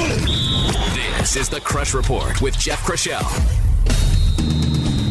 This is the Crush Report with Jeff Crushell.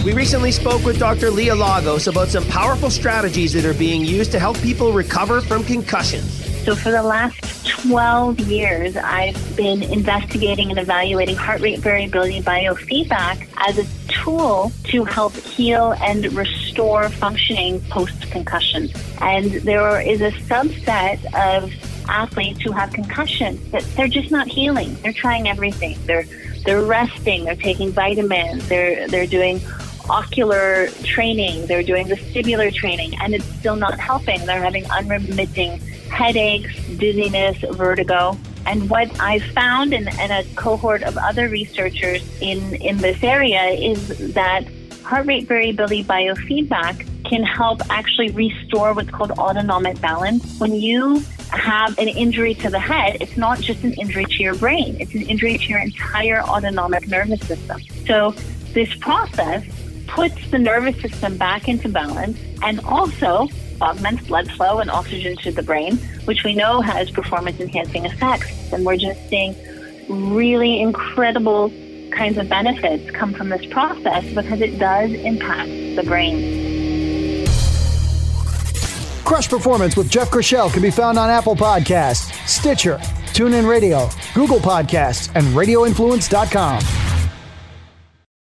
We recently spoke with Dr. Leah Lagos about some powerful strategies that are being used to help people recover from concussions. So, for the last 12 years, I've been investigating and evaluating heart rate variability biofeedback as a tool to help heal and restore functioning post concussion. And there is a subset of athletes who have concussions that they're just not healing. They're trying everything. They're they're resting, they're taking vitamins, they're they're doing ocular training, they're doing vestibular training, and it's still not helping. They're having unremitting headaches, dizziness, vertigo. And what I've found in, in a cohort of other researchers in, in this area is that heart rate variability biofeedback can help actually restore what's called autonomic balance. When you have an injury to the head, it's not just an injury to your brain, it's an injury to your entire autonomic nervous system. So, this process puts the nervous system back into balance and also augments blood flow and oxygen to the brain, which we know has performance enhancing effects. And we're just seeing really incredible kinds of benefits come from this process because it does impact the brain. Crush Performance with Jeff Crushell can be found on Apple Podcasts, Stitcher, TuneIn Radio, Google Podcasts, and RadioInfluence.com.